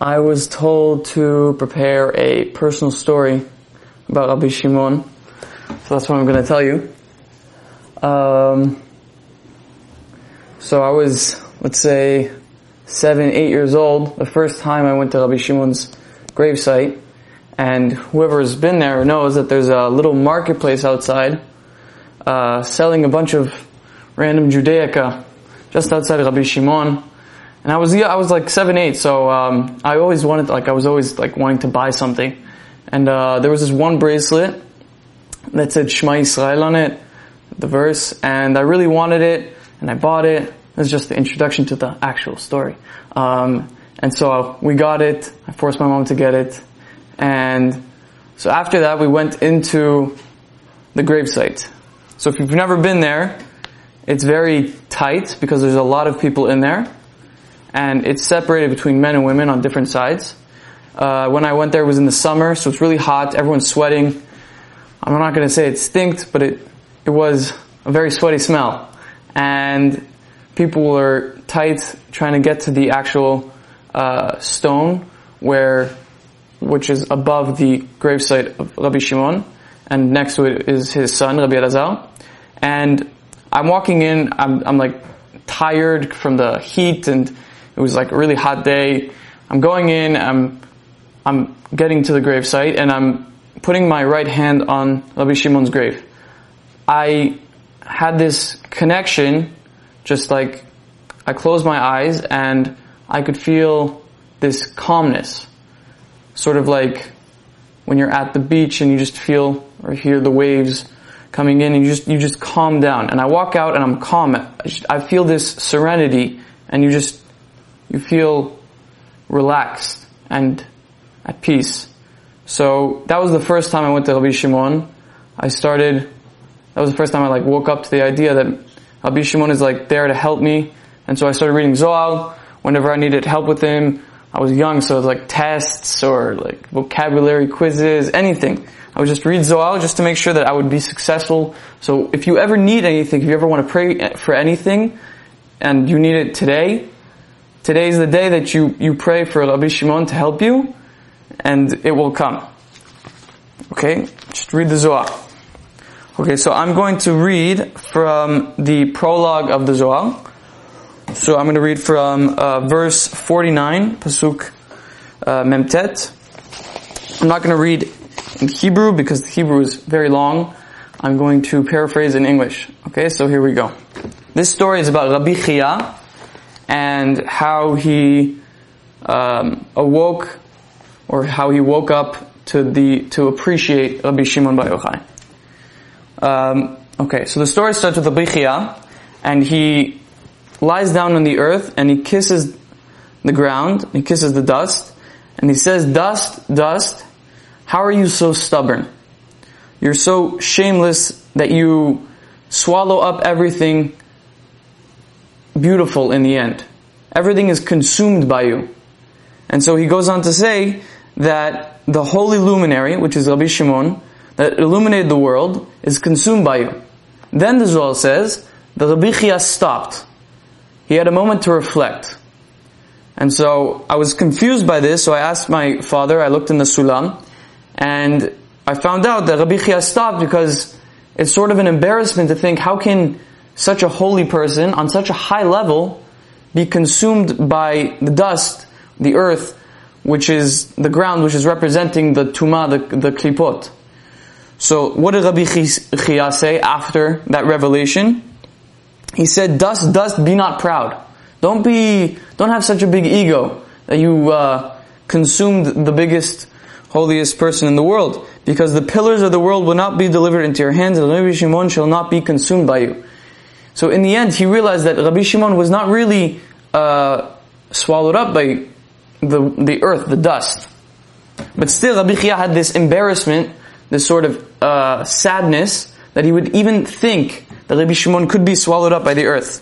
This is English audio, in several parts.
I was told to prepare a personal story about Rabbi Shimon, so that's what I'm going to tell you. Um, so I was, let's say, seven, eight years old, the first time I went to Rabbi Shimon's gravesite, and whoever's been there knows that there's a little marketplace outside, uh, selling a bunch of random Judaica just outside Rabbi Shimon. And I was yeah, I was like seven, eight, so um, I always wanted like I was always like wanting to buy something. And uh, there was this one bracelet that said Shema Yisrael on it, the verse, and I really wanted it, and I bought it. It was just the introduction to the actual story. Um, and so we got it. I forced my mom to get it, and so after that we went into the gravesite. So if you've never been there, it's very tight because there's a lot of people in there and it's separated between men and women on different sides. Uh, when I went there, it was in the summer, so it's really hot. Everyone's sweating. I'm not going to say it stinked, but it it was a very sweaty smell, and people were tight trying to get to the actual uh, stone where, which is above the gravesite of Rabbi Shimon, and next to it is his son Rabbi Elazar, and I'm walking in. I'm I'm like tired from the heat and it was like a really hot day. I'm going in, I'm, I'm getting to the grave site, and I'm putting my right hand on Rabbi Shimon's grave. I had this connection, just like I closed my eyes and I could feel this calmness. Sort of like when you're at the beach and you just feel or hear the waves coming in and you just, you just calm down. And I walk out and I'm calm. I feel this serenity and you just you feel relaxed and at peace. So that was the first time I went to Rabbi Shimon. I started, that was the first time I like woke up to the idea that Rabbi Shimon is like there to help me. And so I started reading Zohar whenever I needed help with him. I was young, so it was like tests or like vocabulary quizzes, anything. I would just read Zohar just to make sure that I would be successful. So if you ever need anything, if you ever want to pray for anything, and you need it today, Today is the day that you, you pray for Rabbi Shimon to help you, and it will come. Okay? Just read the Zohar. Okay, so I'm going to read from the prologue of the Zohar. So I'm going to read from uh, verse 49, Pasuk uh, Memtet. I'm not going to read in Hebrew because the Hebrew is very long. I'm going to paraphrase in English. Okay, so here we go. This story is about Rabbi Chia, and how he um, awoke or how he woke up to the to appreciate Rabbi Shimon Bar Yochai. Um, okay, so the story starts with Rabbi Chia, and he lies down on the earth and he kisses the ground, he kisses the dust, and he says, "Dust, dust, how are you so stubborn? You're so shameless that you swallow up everything beautiful in the end. Everything is consumed by you. And so he goes on to say that the holy luminary, which is Rabbi Shimon, that illuminated the world, is consumed by you. Then the Zohar says, the Rabbi Chia stopped. He had a moment to reflect. And so I was confused by this, so I asked my father, I looked in the Sulam, and I found out that Rabbi Chia stopped because it's sort of an embarrassment to think, how can such a holy person on such a high level be consumed by the dust, the earth, which is the ground, which is representing the tuma, the, the klipot. So what did Rabbi Chia say after that revelation? He said, dust, dust, be not proud. Don't be, don't have such a big ego that you uh, consumed the biggest, holiest person in the world. Because the pillars of the world will not be delivered into your hands, and Rabbi Shimon shall not be consumed by you. So in the end, he realized that Rabbi Shimon was not really uh, swallowed up by the, the earth, the dust. But still, Rabbi Chia had this embarrassment, this sort of uh, sadness, that he would even think that Rabbi Shimon could be swallowed up by the earth.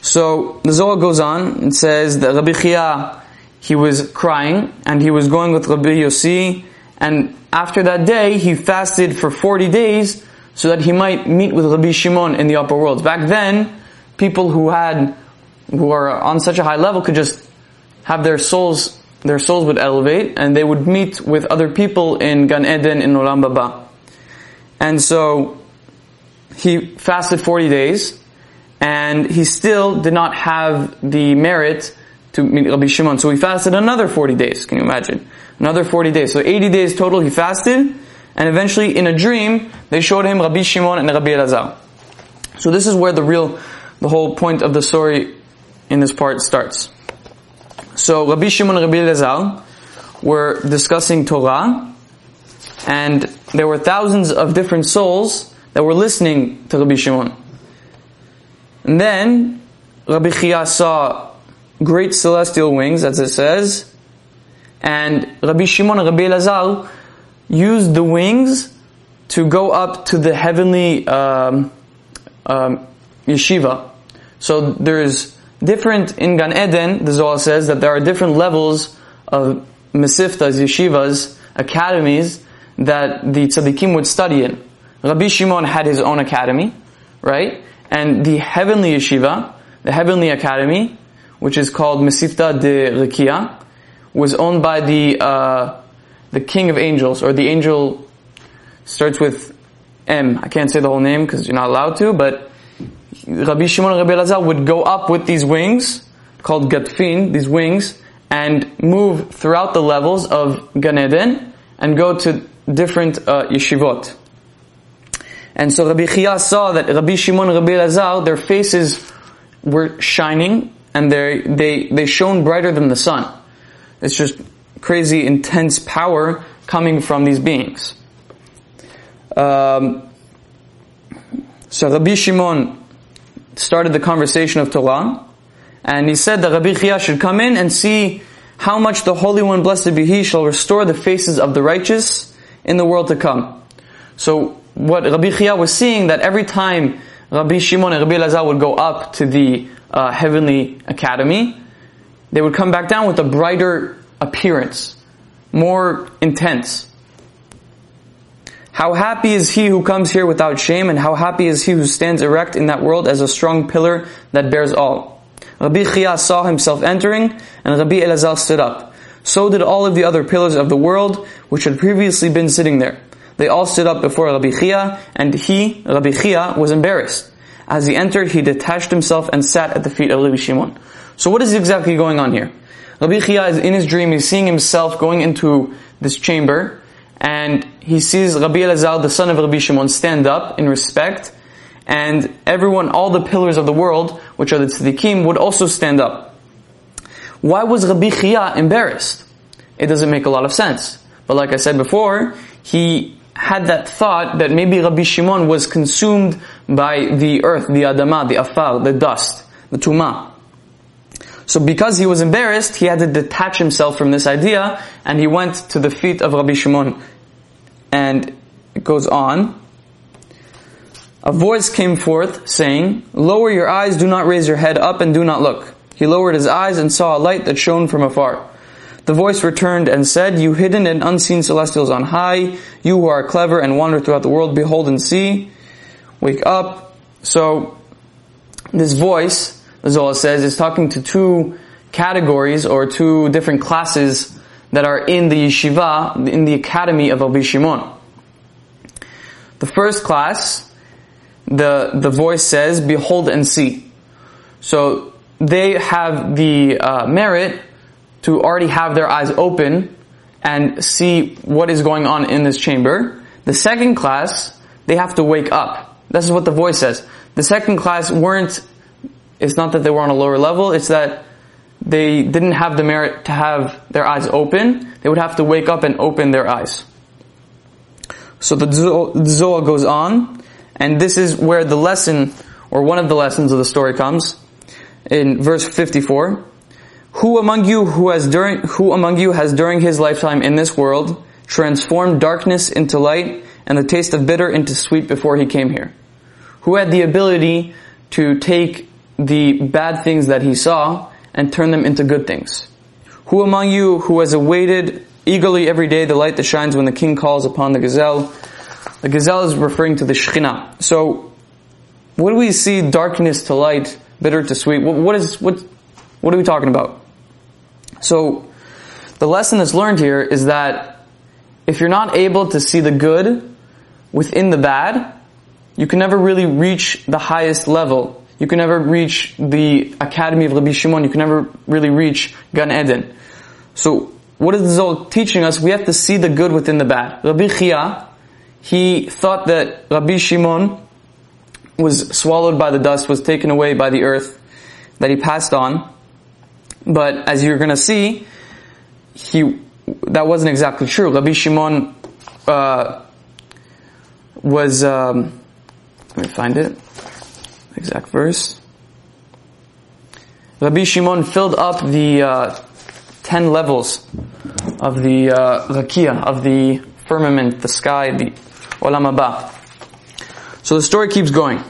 So the Zohar goes on and says that Rabbi Chia, he was crying and he was going with Rabbi Yossi and after that day he fasted for 40 days so that he might meet with Rabbi Shimon in the upper worlds. Back then, people who had, who are on such a high level could just have their souls, their souls would elevate, and they would meet with other people in Gan Eden in Olam Haba. And so, he fasted 40 days, and he still did not have the merit to meet Rabbi Shimon. So he fasted another 40 days. Can you imagine? Another 40 days. So 80 days total he fasted, and eventually in a dream, they showed him Rabbi Shimon and Rabbi Elazar. So this is where the real, the whole point of the story in this part starts. So Rabbi Shimon and Rabbi Elazar were discussing Torah, and there were thousands of different souls that were listening to Rabbi Shimon. And then Rabbi Chia saw great celestial wings, as it says, and Rabbi Shimon and Rabbi Elazar used the wings to go up to the heavenly um, um, yeshiva. So there's different in Gan Eden. The Zohar says that there are different levels of mesiftas, yeshivas, academies that the tzaddikim would study in. Rabbi Shimon had his own academy, right? And the heavenly yeshiva, the heavenly academy, which is called Mesifta de Rikia, was owned by the uh, the king of angels, or the angel starts with M. I can't say the whole name because you're not allowed to, but Rabbi Shimon Rabbi Lazar would go up with these wings, called Gatfin, these wings, and move throughout the levels of Gan Eden, and go to different uh, yeshivot. And so Rabbi Chia saw that Rabbi Shimon and Rabbi Lazar, their faces were shining, and they they shone brighter than the sun. It's just crazy, intense power coming from these beings. Um, so Rabbi Shimon started the conversation of Torah, and he said that Rabbi Chia should come in and see how much the Holy One, blessed be He, shall restore the faces of the righteous in the world to come. So what Rabbi Chia was seeing that every time Rabbi Shimon and Rabbi Elazar would go up to the uh, heavenly academy, they would come back down with a brighter appearance, more intense. How happy is he who comes here without shame, and how happy is he who stands erect in that world as a strong pillar that bears all. Rabbi Chia saw himself entering, and Rabbi Elazar stood up. So did all of the other pillars of the world, which had previously been sitting there. They all stood up before Rabbi Chia, and he, Rabbi Chia, was embarrassed. As he entered, he detached himself and sat at the feet of Rabbi Shimon. So what is exactly going on here? Rabbi Chia is in his dream, he's seeing himself going into this chamber, and he sees Rabbi Elazar, the son of Rabbi Shimon, stand up in respect, and everyone, all the pillars of the world, which are the tzaddikim, would also stand up. Why was Rabbi Chia embarrassed? It doesn't make a lot of sense. But like I said before, he had that thought that maybe Rabbi Shimon was consumed by the earth, the adama, the afar, the dust, the tuma. So because he was embarrassed, he had to detach himself from this idea, and he went to the feet of Rabbi Shimon. And it goes on. A voice came forth saying, Lower your eyes, do not raise your head up, and do not look. He lowered his eyes and saw a light that shone from afar. The voice returned and said, You hidden and unseen celestials on high, you who are clever and wander throughout the world, behold and see, wake up. So, this voice Zohar says, is talking to two categories or two different classes that are in the yeshiva, in the academy of Rabbi Shimon. The first class, the, the voice says, behold and see. So they have the uh, merit to already have their eyes open and see what is going on in this chamber. The second class, they have to wake up. This is what the voice says. The second class weren't it's not that they were on a lower level, it's that they didn't have the merit to have their eyes open. They would have to wake up and open their eyes. So the Zohar goes on, and this is where the lesson, or one of the lessons of the story comes, in verse 54. Who among you who has during, who among you has during his lifetime in this world transformed darkness into light and the taste of bitter into sweet before he came here? Who had the ability to take the bad things that he saw and turn them into good things? Who among you who has awaited eagerly every day the light that shines when the king calls upon the gazelle? The gazelle is referring to the Shekhinah. So, what do we see darkness to light, bitter to sweet? What, is, what, what are we talking about? So, the lesson that's learned here is that if you're not able to see the good within the bad, you can never really reach the highest level. You can never reach the academy of Rabbi Shimon. You can never really reach Gan Eden. So, what is this all teaching us? We have to see the good within the bad. Rabbi Chia, he thought that Rabbi Shimon was swallowed by the dust, was taken away by the earth, that he passed on. But as you're going to see, he that wasn't exactly true. Rabbi Shimon uh, was. Um, let me find it. Exact verse. Rabbi Shimon filled up the uh, ten levels of the uh, rakia, of the firmament, the sky, the olam haba. So the story keeps going.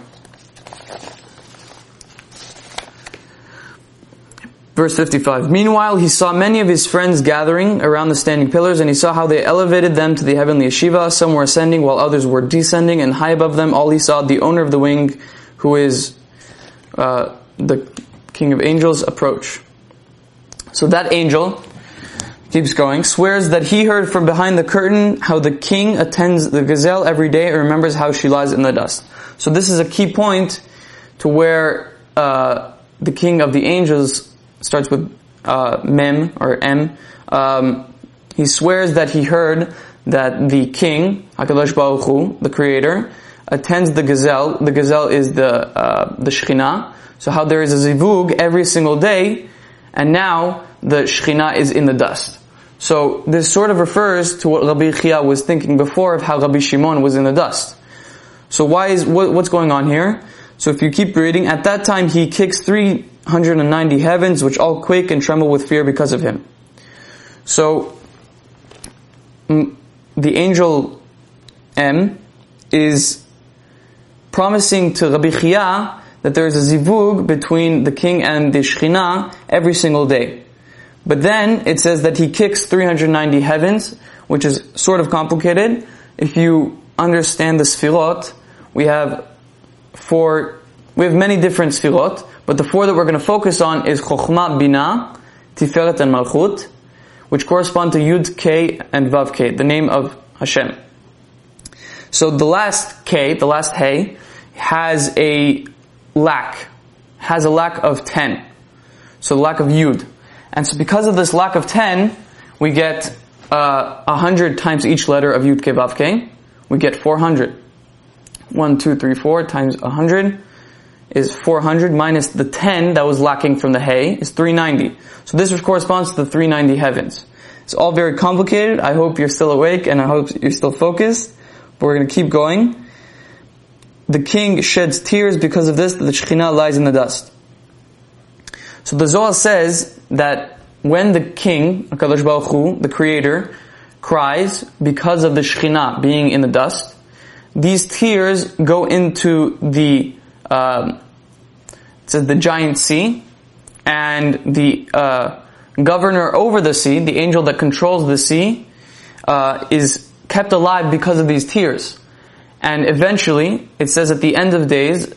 Verse 55. Meanwhile, he saw many of his friends gathering around the standing pillars, and he saw how they elevated them to the heavenly yeshiva. Some were ascending while others were descending, and high above them, all he saw the owner of the wing, who is uh, the king of angels, approach. So that angel keeps going, swears that he heard from behind the curtain how the king attends the gazelle every day and remembers how she lies in the dust. So this is a key point to where uh, the king of the angels starts with uh, mem or m. Um, he swears that he heard that the king, Hakadosh Baruch Hu, the creator, attends the gazelle. The gazelle is the uh, the Shekhinah. So how there is a zivug every single day, and now the Shekhinah is in the dust. So this sort of refers to what Rabbi Chia was thinking before of how Rabbi Shimon was in the dust. So why is what, what's going on here? So if you keep reading, at that time he kicks 390 heavens which all quake and tremble with fear because of him. So, the angel M is promising to Rabbi Chia that there is a zivug between the king and the Shekhinah every single day. But then it says that he kicks 390 heavens, which is sort of complicated. If you understand the sfirot, we have four, we have many different sfirot, but the four that we're going to focus on is Chokhmah, Bina, Tiferet, and Malchut, which correspond to Yud K and Vav K, the name of Hashem. So the last K, the last Hey, has a lack, has a lack of 10. So lack of Yud. And so because of this lack of 10, we get uh, 100 times each letter of Yud K Vav K. We get 400. 1, 2, 3, 4 times 100 is 400 minus the 10 that was lacking from the hay is 390. So this corresponds to the 390 heavens. It's all very complicated. I hope you're still awake and I hope you're still focused. But we're going to keep going. The king sheds tears because of this, the Shekhinah lies in the dust. So the Zohar says that when the king, HaKadosh Baruch Hu, the creator, cries because of the Shekhinah being in the dust, these tears go into the um, it says the giant sea, and the uh, governor over the sea, the angel that controls the sea, uh, is kept alive because of these tears. And eventually, it says at the end of days,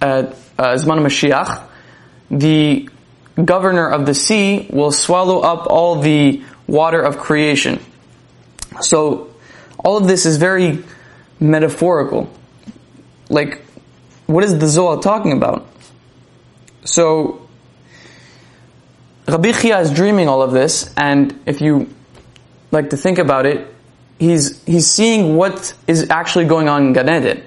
uh, Zman Mashiach, the governor of the sea will swallow up all the water of creation. So, all of this is very metaphorical. Like, what is the Zohar talking about? So, Rabbi Chia is dreaming all of this, and if you like to think about it, he's he's seeing what is actually going on in Gan Eden,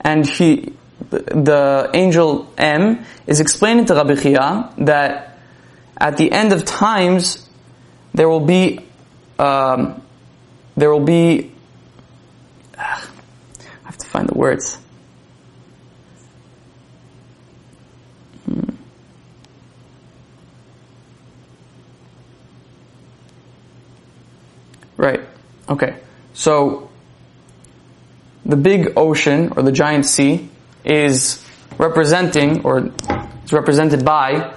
and he, the, angel M, is explaining to Rabbi Chia that at the end of times there will be um, there will be I have to find the words. Right. Okay. So, the big ocean, or the giant sea, is representing, or is represented by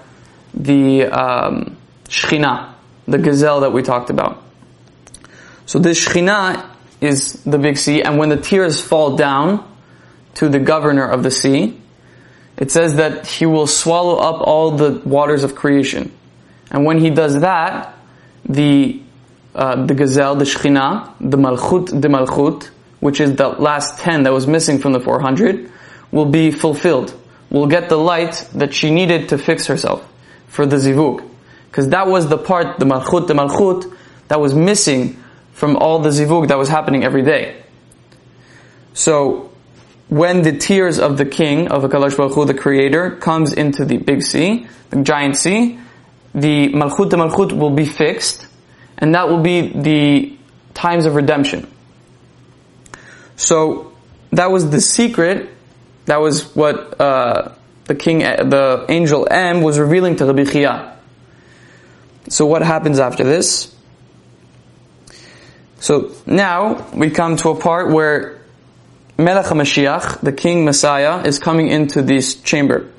the um, Shekhinah, the gazelle that we talked about. So this Shekhinah is the big sea, and when the tears fall down to the governor of the sea, it says that he will swallow up all the waters of creation. And when he does that, the uh, the gazelle, the shechina, the malchut, the malchut, which is the last 10 that was missing from the 400, will be fulfilled. Will get the light that she needed to fix herself for the zivug. Because that was the part, the malchut, the malchut, that was missing from all the zivug that was happening every day. So, when the tears of the king, of HaKadosh Baruch Hu, the creator, comes into the big sea, the giant sea, the malchut, the malchut will be fixed, and that will be the times of redemption. So that was the secret. That was what uh, the king, the angel M, was revealing to Rabbi Chia. So what happens after this? So now we come to a part where Melech HaMashiach, the King Messiah, is coming into this chamber.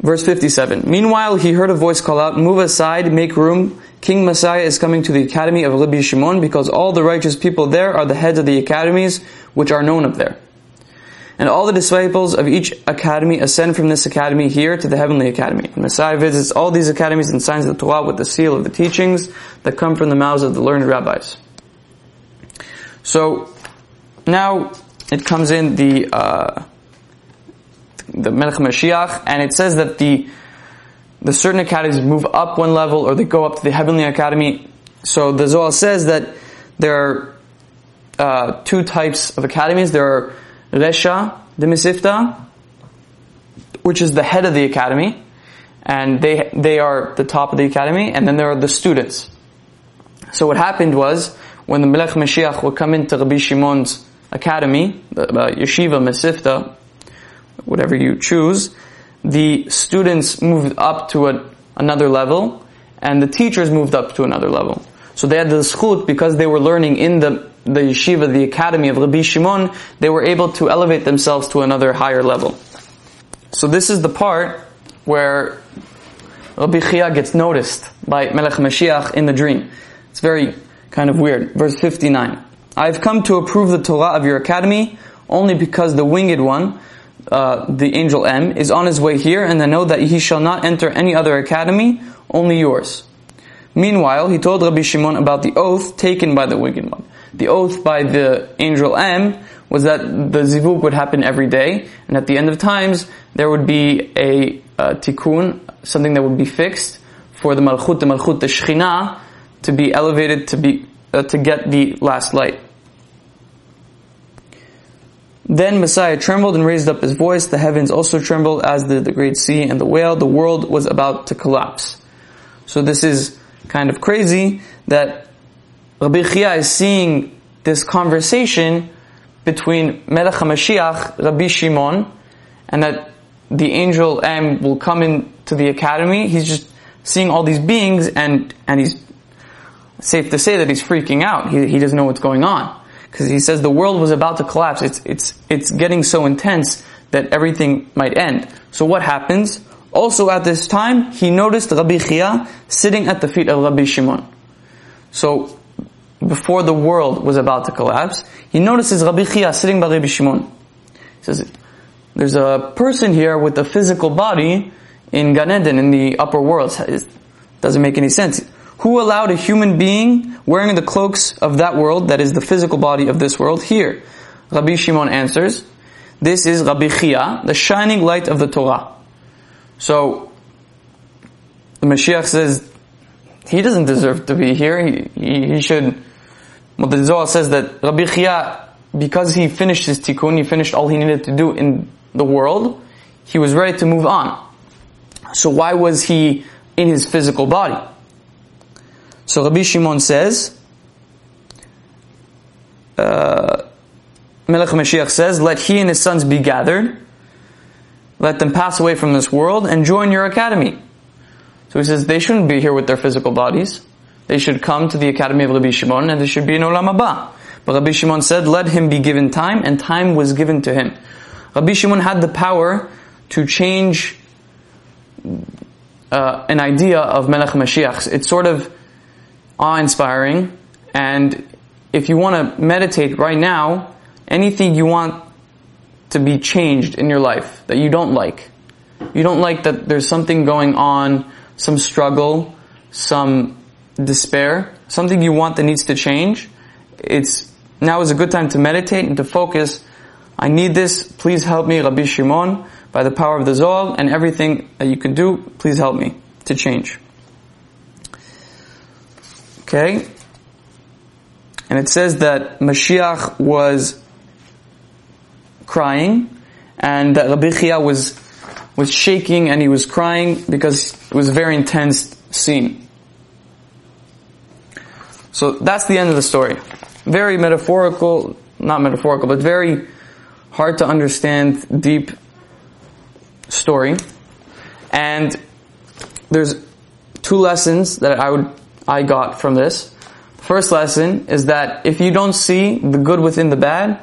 Verse 57. Meanwhile, he heard a voice call out, Move aside, make room. King Messiah is coming to the academy of Rabbi Shimon because all the righteous people there are the heads of the academies which are known up there. And all the disciples of each academy ascend from this academy here to the heavenly academy. And Messiah visits all these academies and signs the Torah with the seal of the teachings that come from the mouths of the learned rabbis. So, now it comes in the, uh, the Melech Mashiach, and it says that the the certain academies move up one level or they go up to the heavenly academy. So the Zohar says that there are uh, two types of academies. There are Resha, the Mesivta, which is the head of the academy, and they they are the top of the academy, and then there are the students. So what happened was when the Melech Mashiach would come into Rabbi Shimon's academy, the uh, yeshiva, Mesivta, whatever you choose, the students moved up to a, another level, and the teachers moved up to another level. So they had the zchut because they were learning in the, the yeshiva, the academy of Rabbi Shimon, they were able to elevate themselves to another higher level. So this is the part where Rabbi Chia gets noticed by Melech Mashiach in the dream. It's very kind of weird. Verse 59. I've come to approve the Torah of your academy only because the winged one, uh, the angel M, is on his way here, and I know that he shall not enter any other academy, only yours. Meanwhile, he told Rabbi Shimon about the oath taken by the wicked one. The oath by the angel M was that the zivug would happen every day, and at the end of times, there would be a, a tikkun, something that would be fixed for the malchut, the malchut, the shechina, to be elevated to be, uh, to get the last light. Then Messiah trembled and raised up his voice. The heavens also trembled as did the great sea and the whale. The world was about to collapse. So this is kind of crazy that Rabbi Chia is seeing this conversation between Melech HaMashiach, Rabbi Shimon, and that the angel M will come into the academy. He's just seeing all these beings and, and he's safe to say that he's freaking out. He, he doesn't know what's going on because he says the world was about to collapse. It's, it's, it's getting so intense that everything might end. So what happens? Also at this time, he noticed Rabbi Chia sitting at the feet of Rabbi Shimon. So, before the world was about to collapse, he notices Rabbi Chia sitting by Rabbi Shimon. He says, there's a person here with a physical body in Gan Eden, in the upper world. It doesn't make any sense. Who allowed a human being wearing the cloaks of that world, that is the physical body of this world, here? Rabbi Shimon answers, this is Rabbi Chia, the shining light of the Torah. So, the Mashiach says, he doesn't deserve to be here, he, he, he should, well the Zohar says that Rabbi Chia, because he finished his tikkun, he finished all he needed to do in the world, he was ready to move on. So why was he in his physical body? So Rabbi Shimon says, uh, Melech Mashiach says, let he and his sons be gathered, let them pass away from this world and join your academy. So he says they shouldn't be here with their physical bodies. They should come to the academy of Rabbi Shimon and they should be in Olam Haba. But Rabbi Shimon said, let him be given time and time was given to him. Rabbi Shimon had the power to change uh, an idea of Melech Mashiach. It's sort of awe-inspiring. And if you want to meditate right now, anything you want to be changed in your life that you don't like, you don't like that there's something going on, some struggle, some despair, something you want that needs to change, it's now is a good time to meditate and to focus. I need this. Please help me, Rabbi Shimon, by the power of the Zohar and everything that you can do. Please help me to change. Okay. And it says that Mashiach was crying and that Rabbi Chia was, was shaking and he was crying because it was a very intense scene. So that's the end of the story. Very metaphorical, not metaphorical, but very hard to understand, deep story. And there's two lessons that I would, I got from this. First lesson is that if you don't see the good within the bad,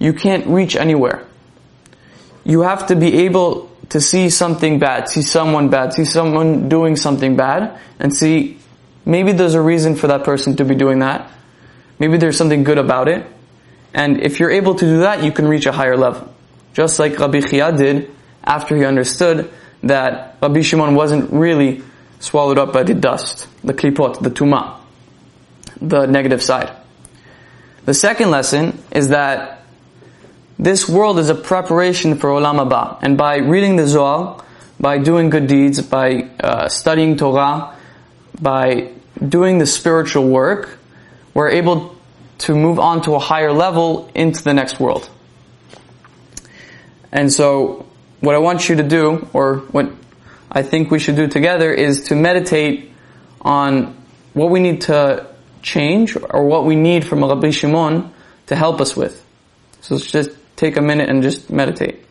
you can't reach anywhere. You have to be able to see something bad, see someone bad, see someone doing something bad, and see maybe there's a reason for that person to be doing that. Maybe there's something good about it. And if you're able to do that, you can reach a higher level. Just like Rabbi Chia did after he understood that Rabbi Shimon wasn't really swallowed up by the dust, the klipot, the tuma, the negative side. The second lesson is that this world is a preparation for Olam Haba. And by reading the Zohar, by doing good deeds, by uh, studying Torah, by doing the spiritual work, we're able to move on to a higher level into the next world. And so, what I want you to do, or what I think we should do together, is to meditate on what we need to change or what we need from Rabbi Shimon to help us with. So let's just take a minute and just meditate.